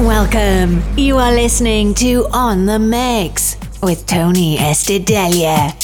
Welcome. You are listening to On the Mix with Tony Estidelia.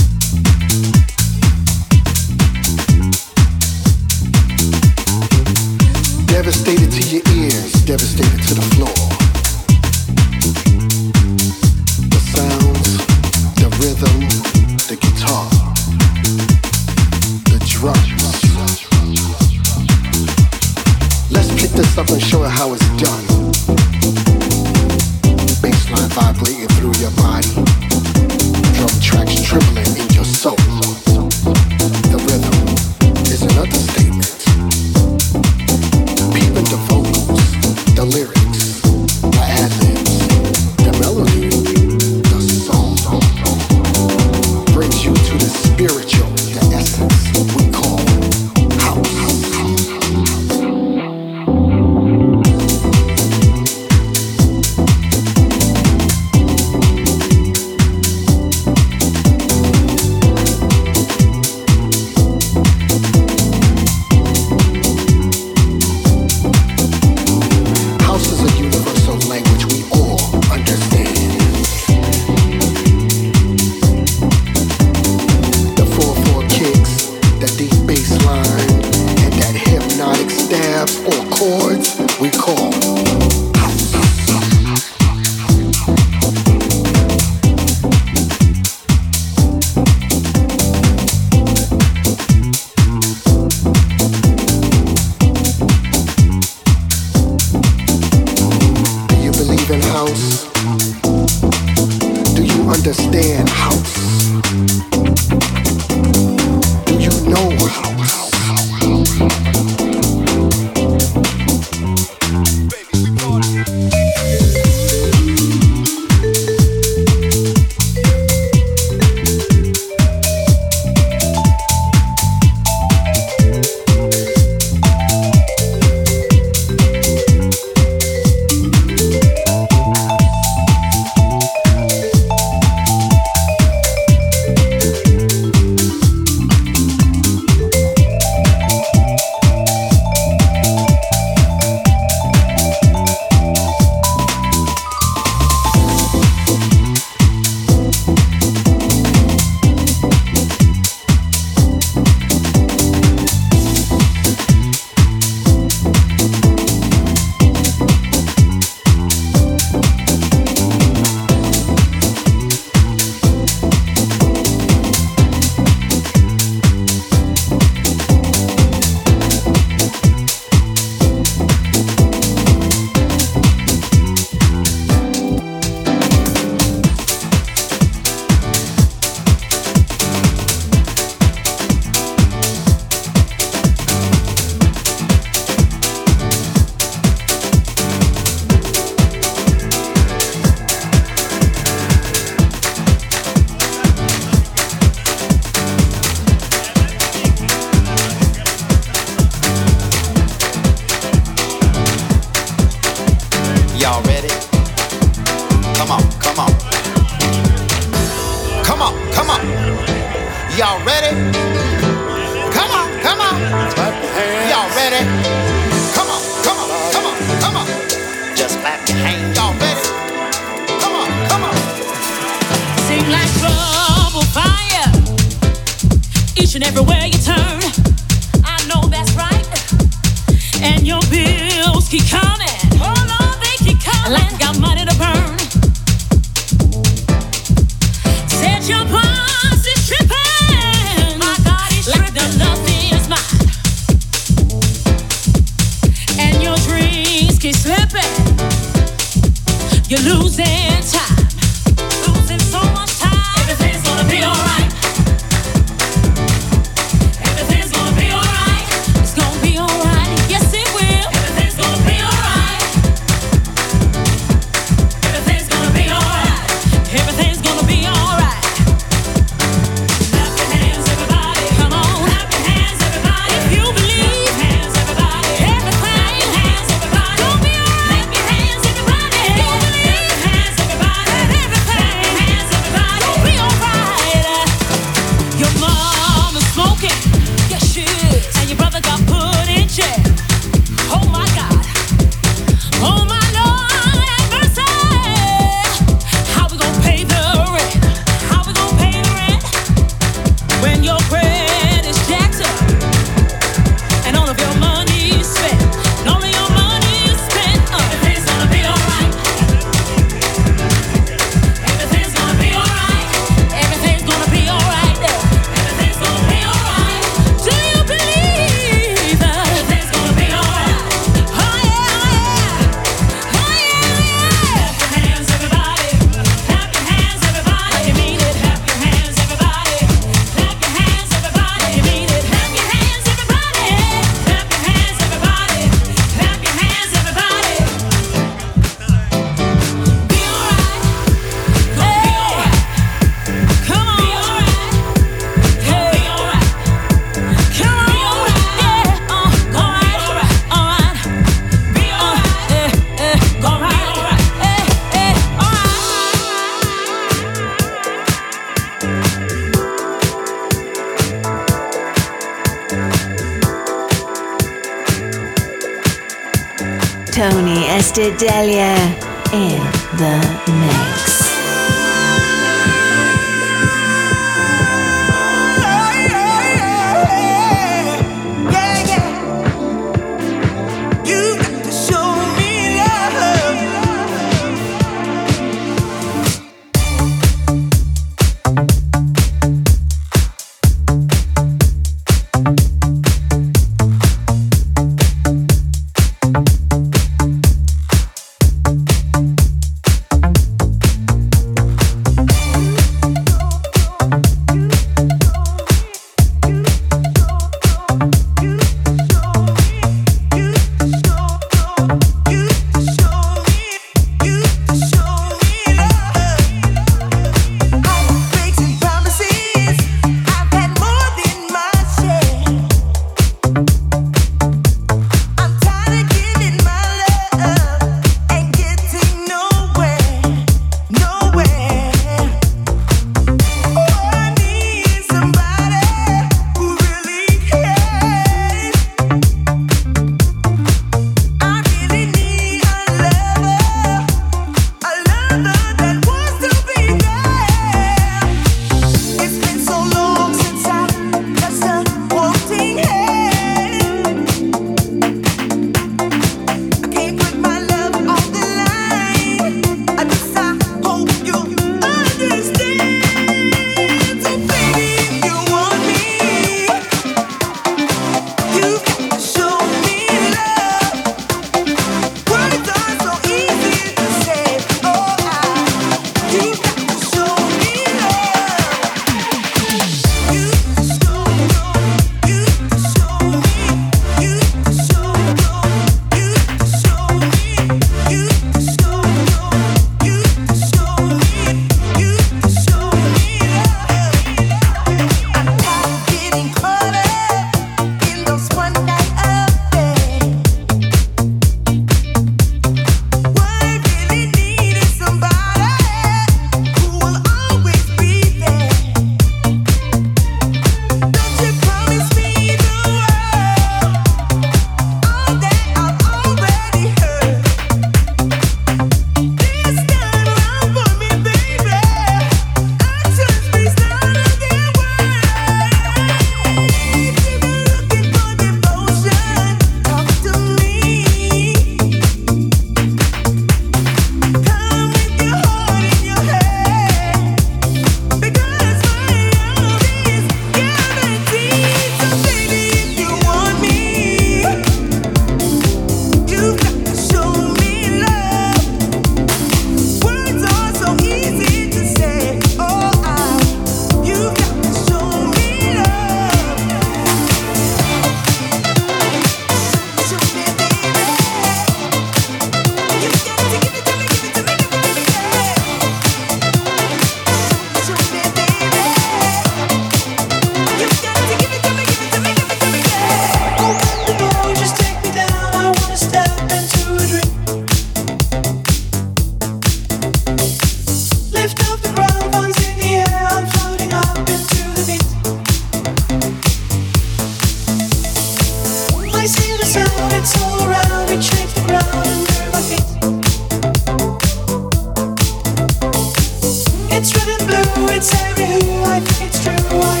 feel like it's true. I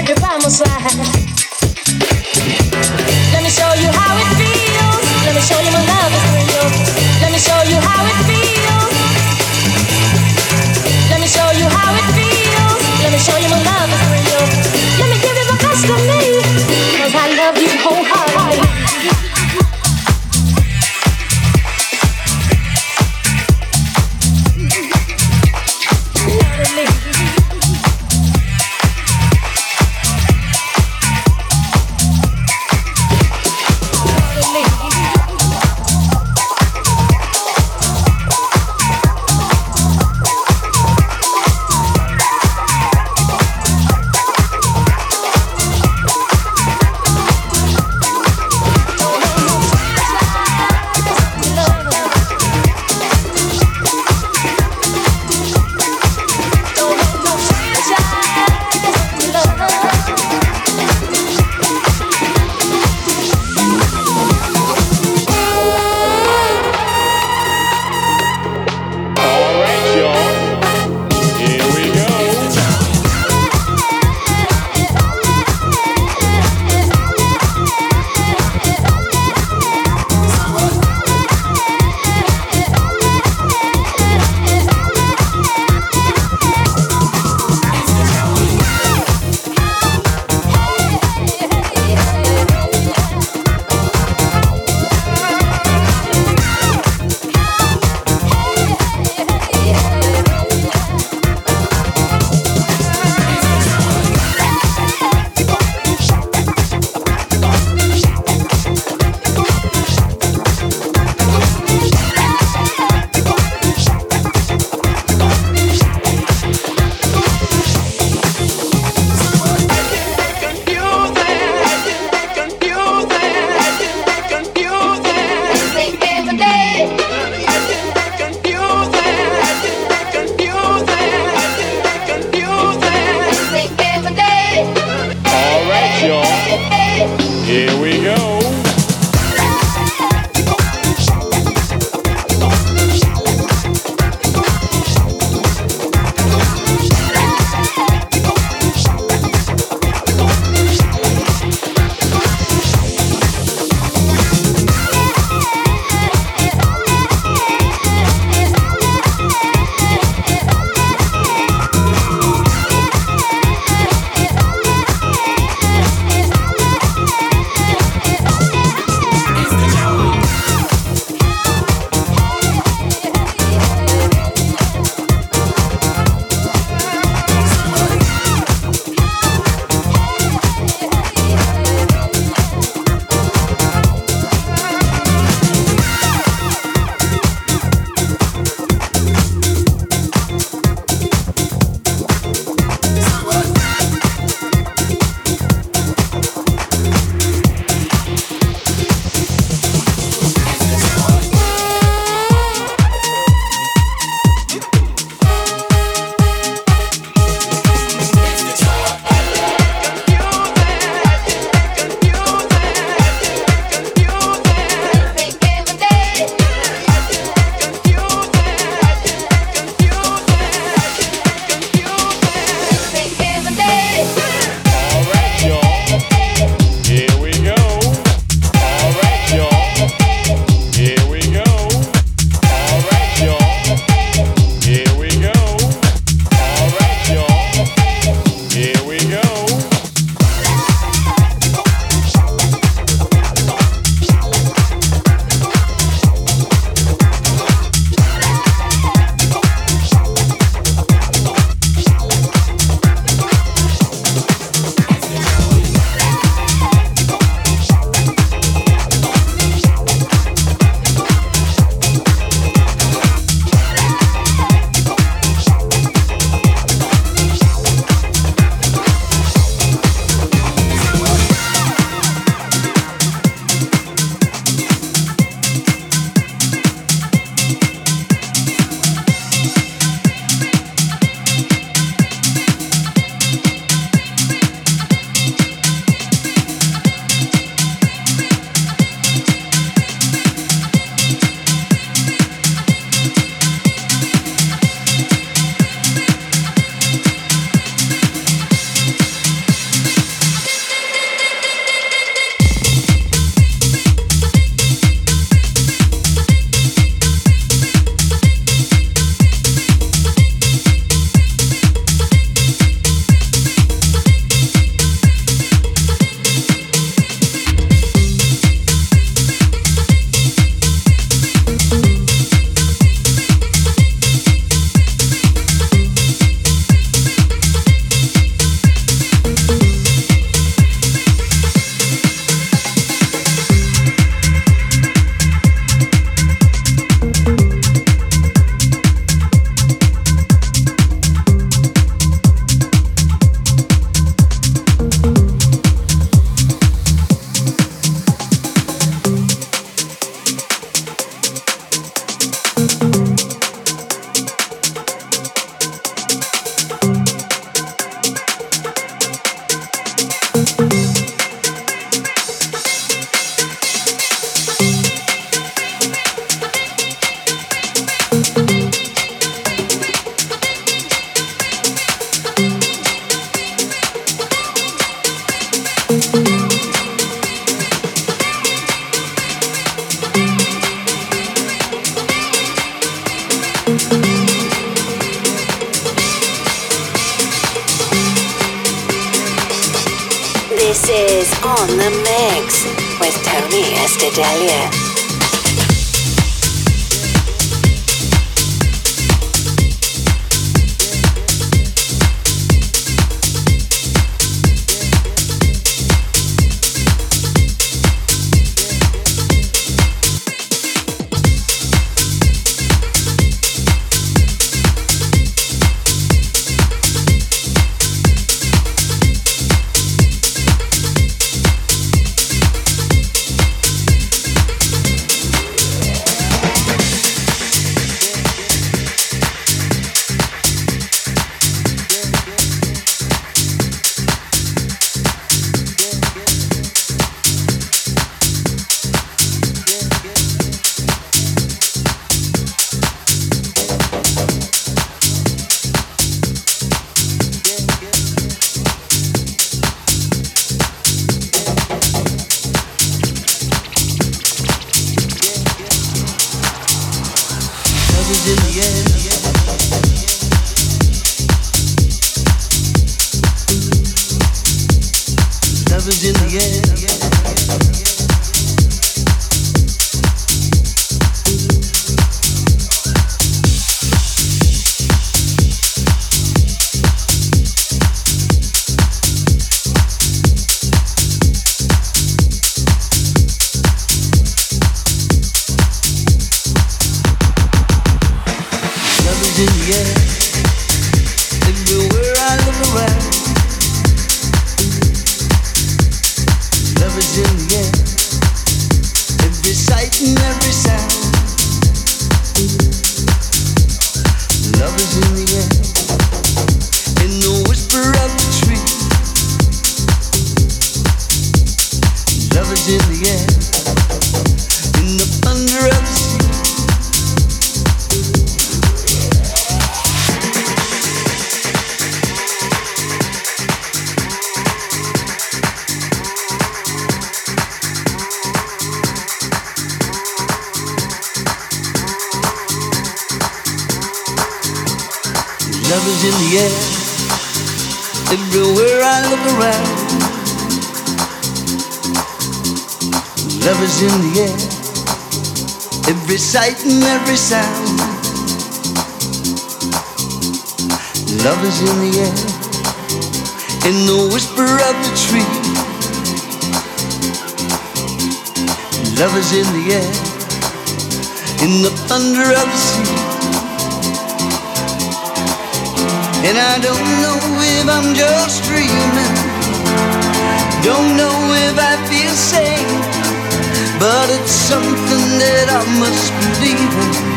Que vamos lá. Tony Estadelia. With air, every sight and every sound. Love is in the air, in the whisper of the tree. Love is in the air, in the thunder of the sea. And I don't know if I'm just dreaming, don't know if I feel safe. But it's something that I must believe in.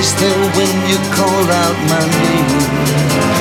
It's there when you call out my name.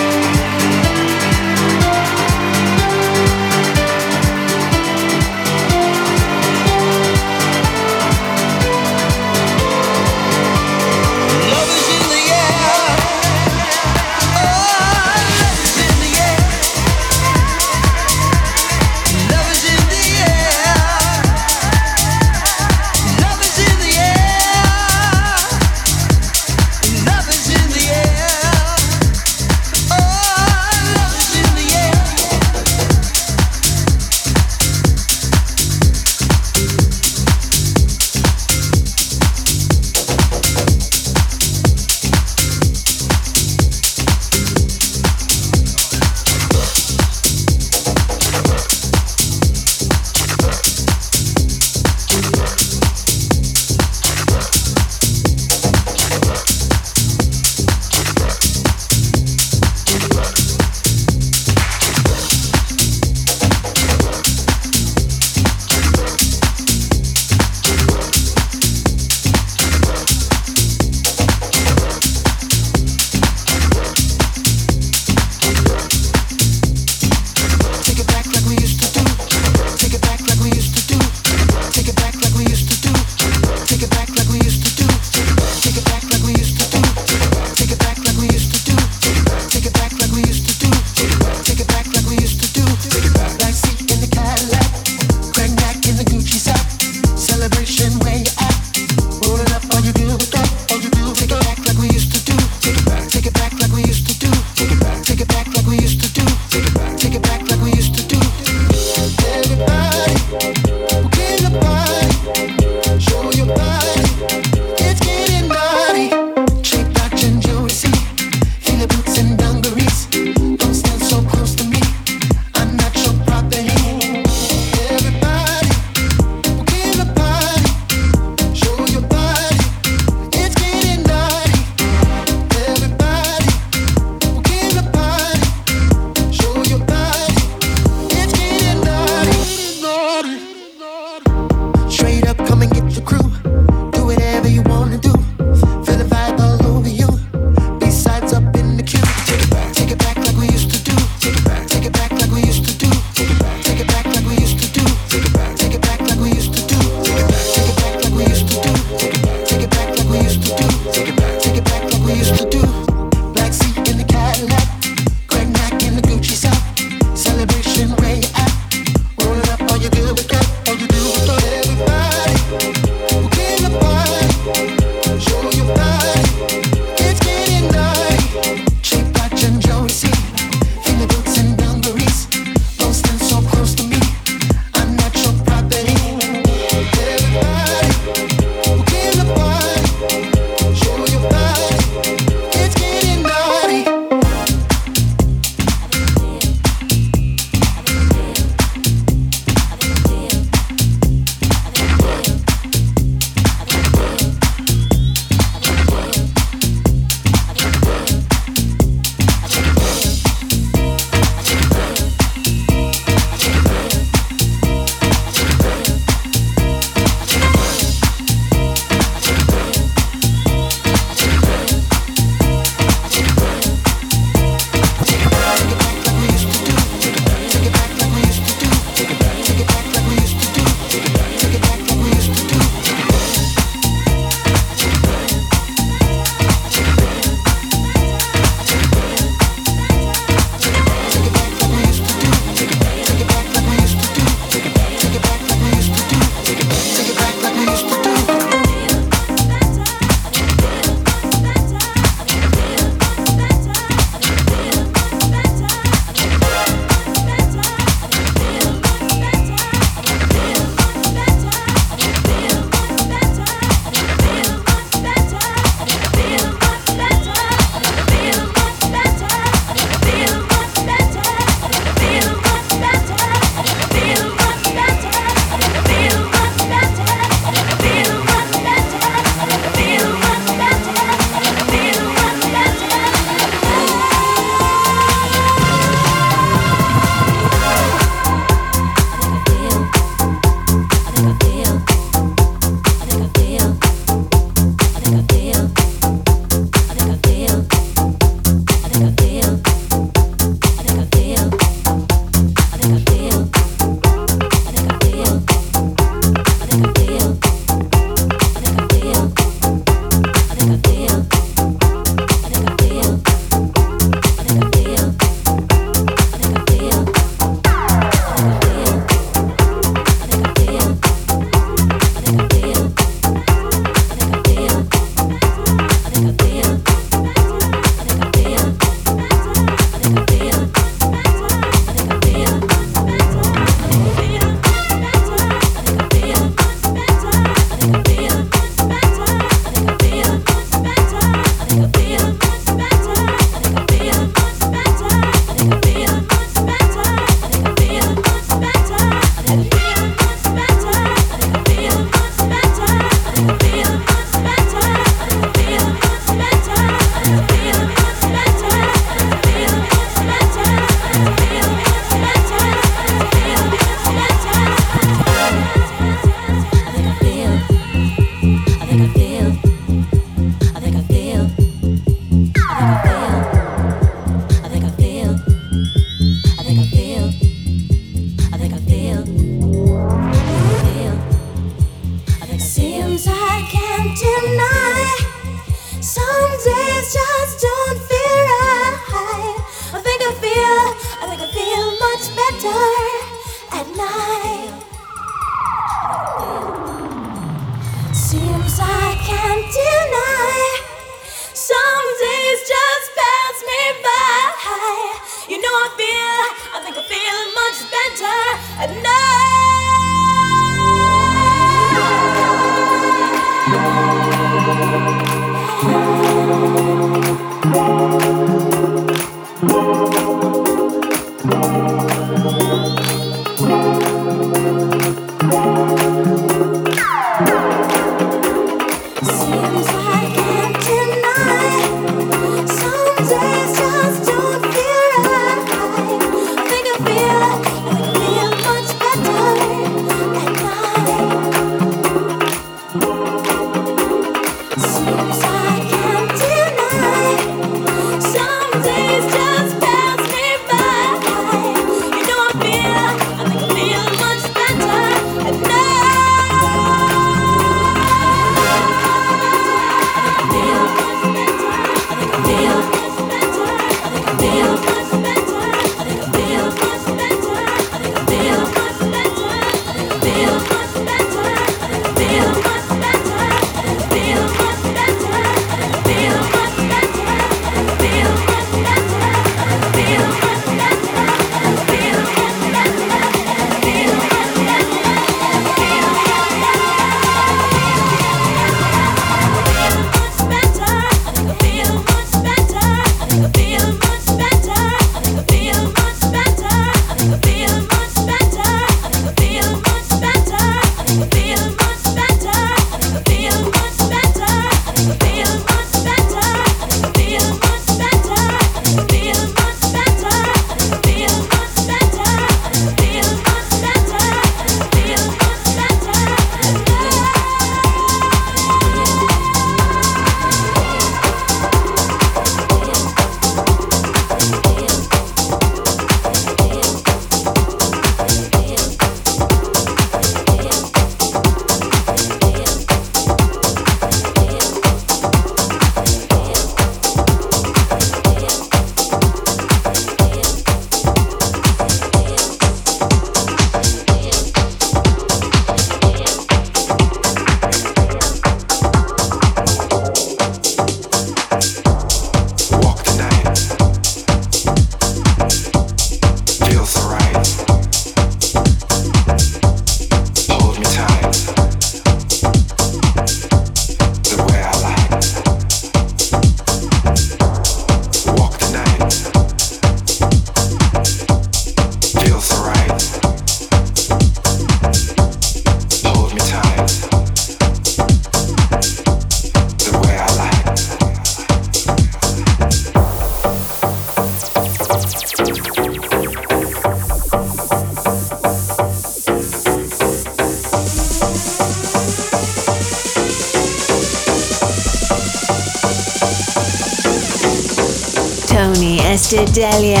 Delia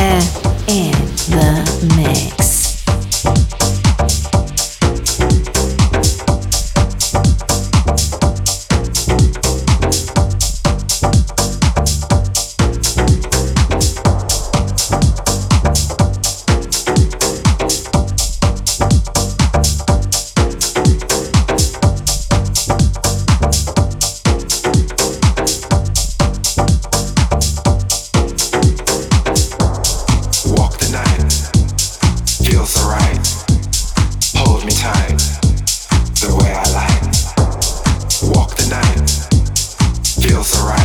feels alright.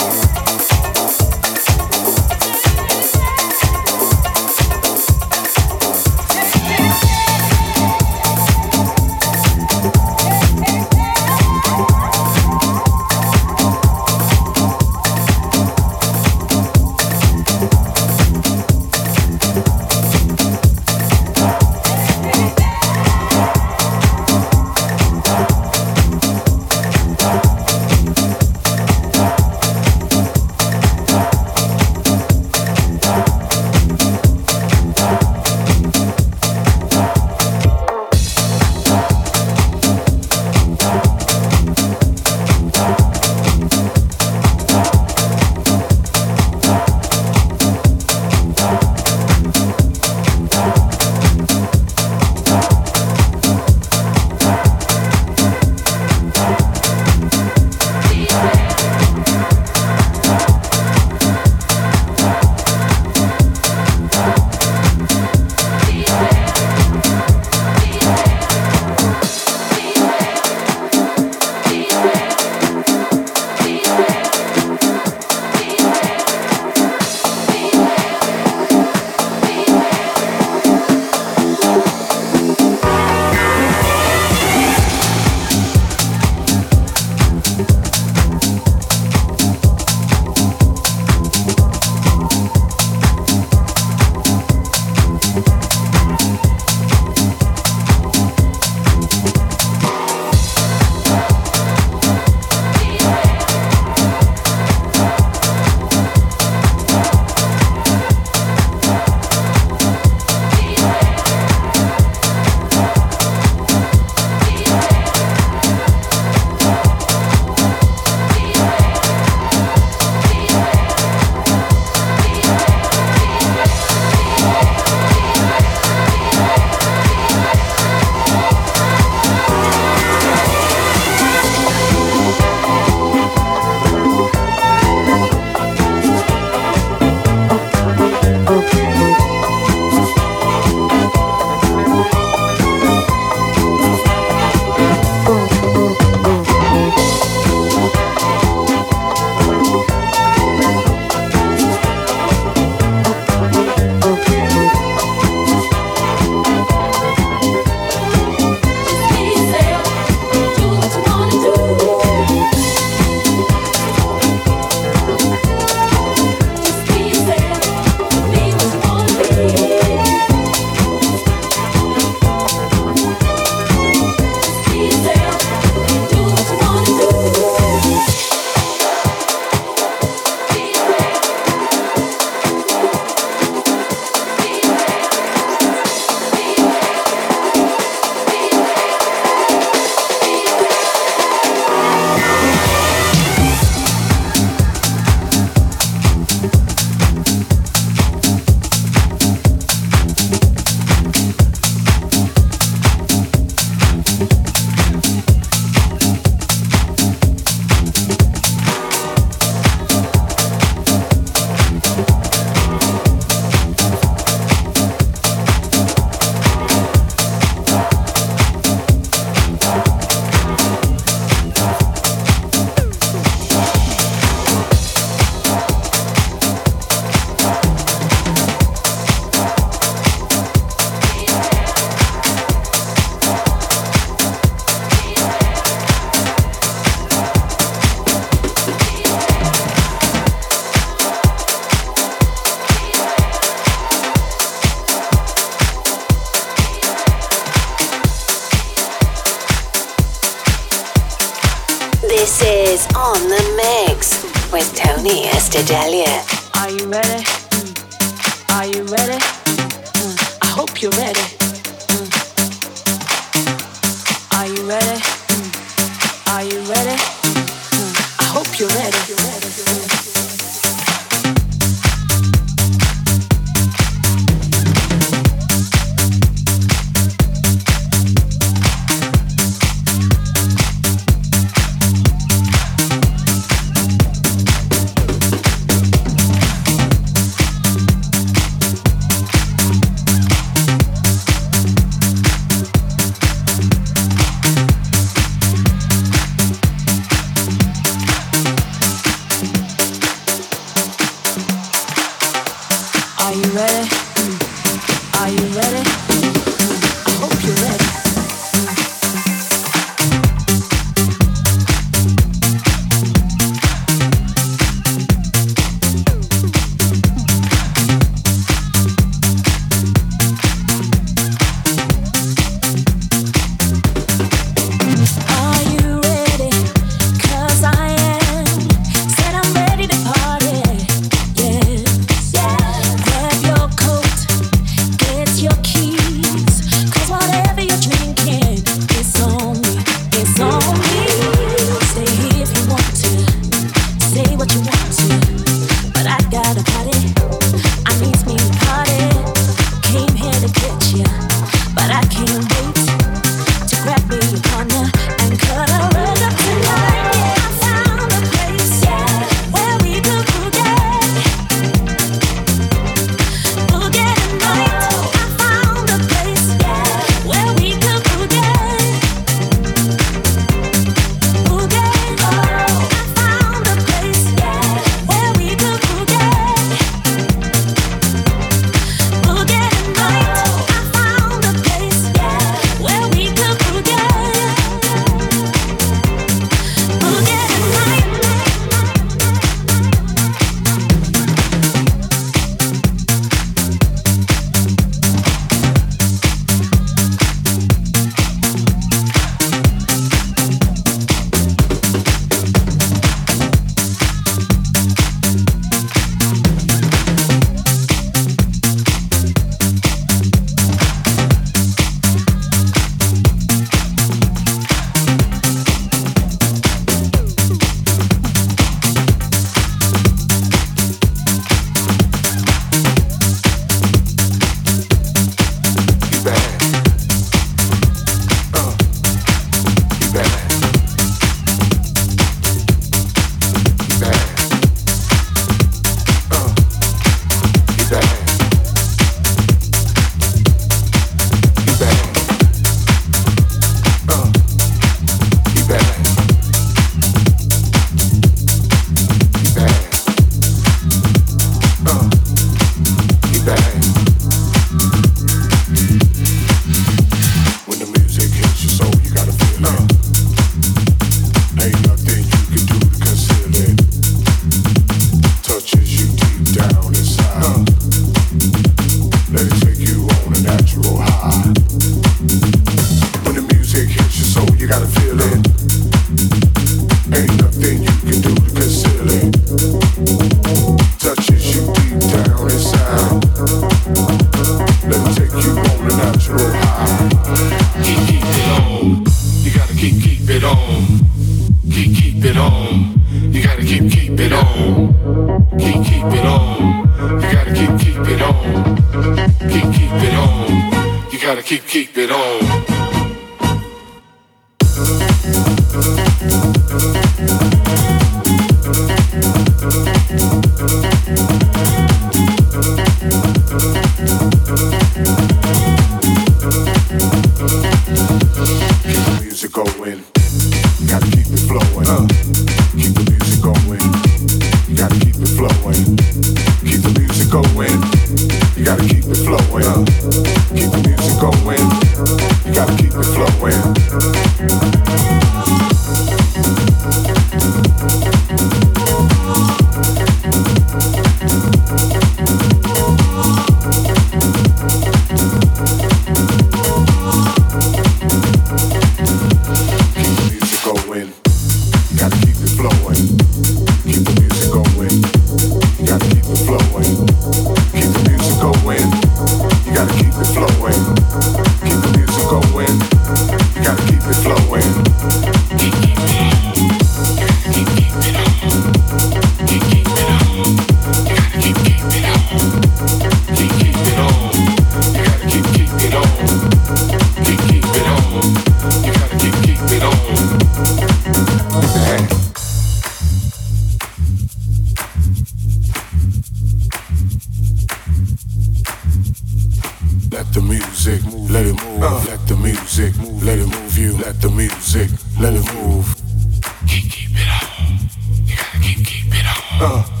Uh.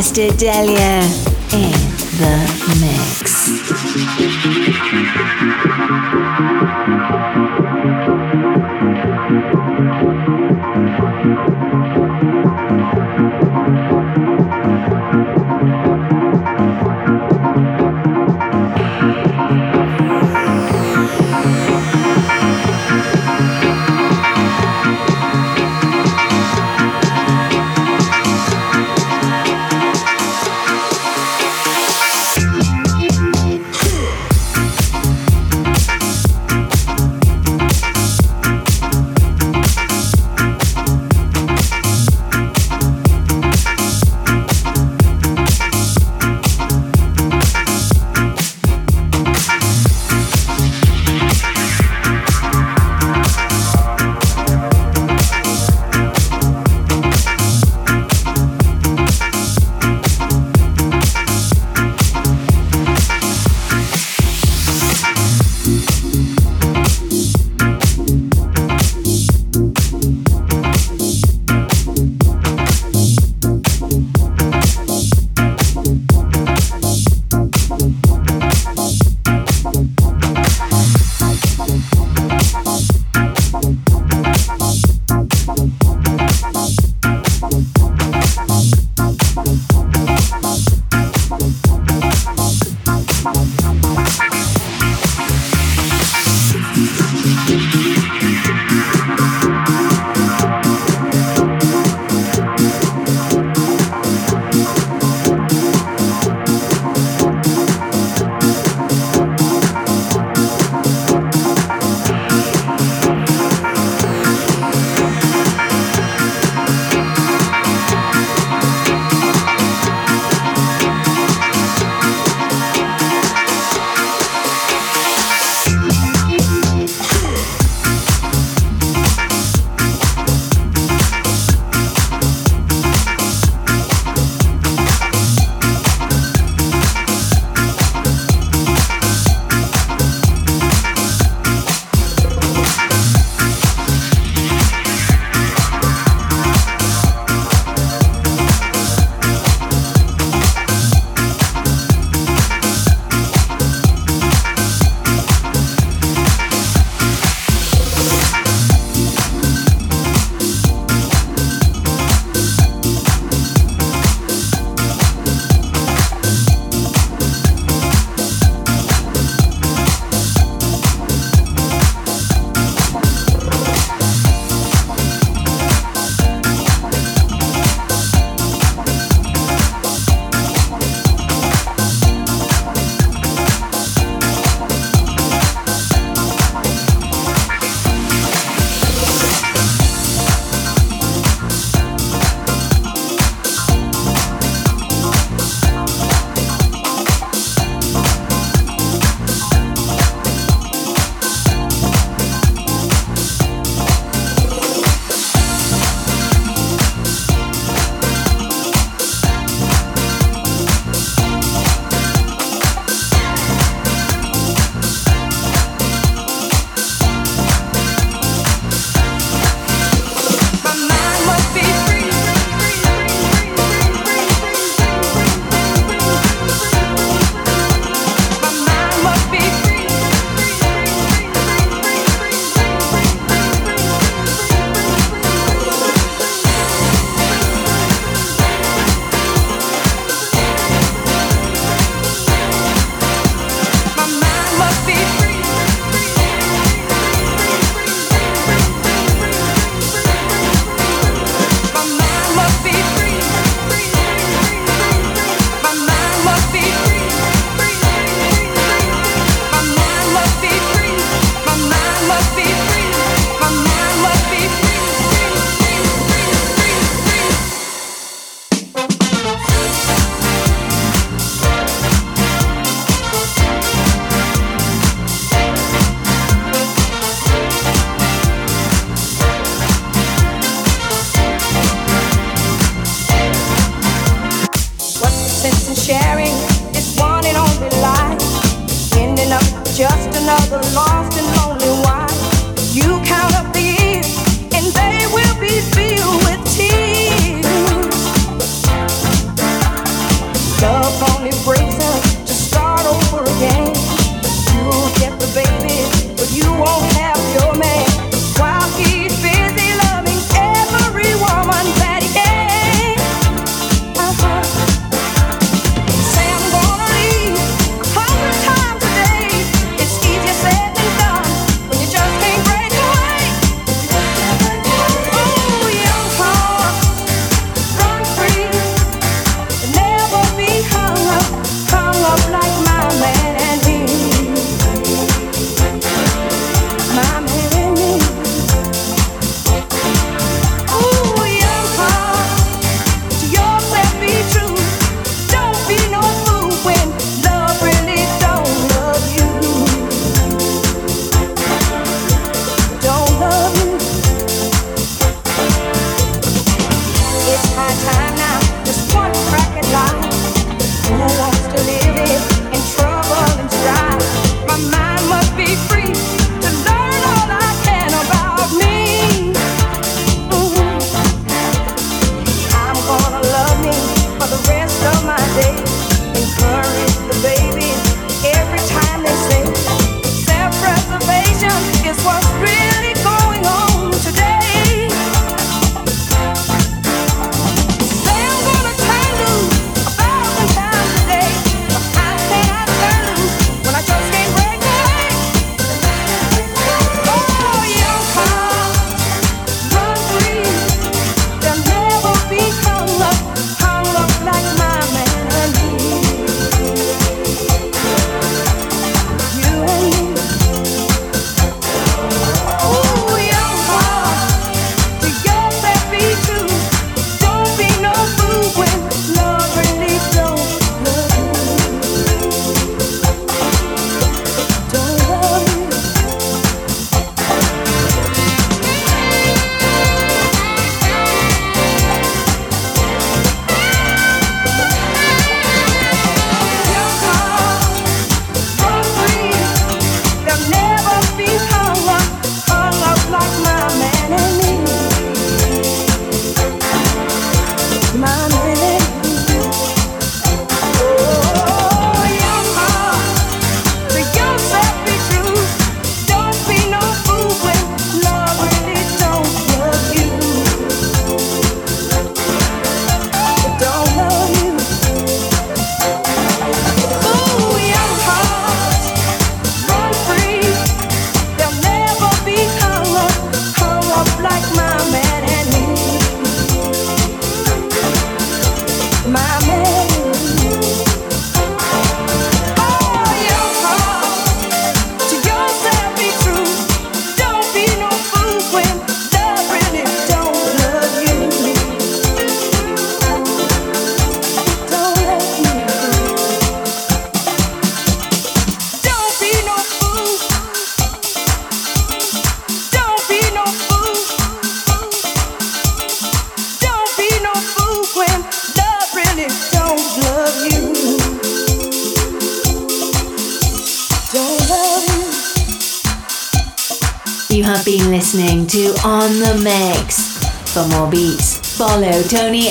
Tony Estedelia in the mix.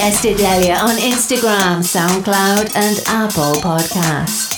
Estedelia on Instagram, SoundCloud, and Apple Podcasts.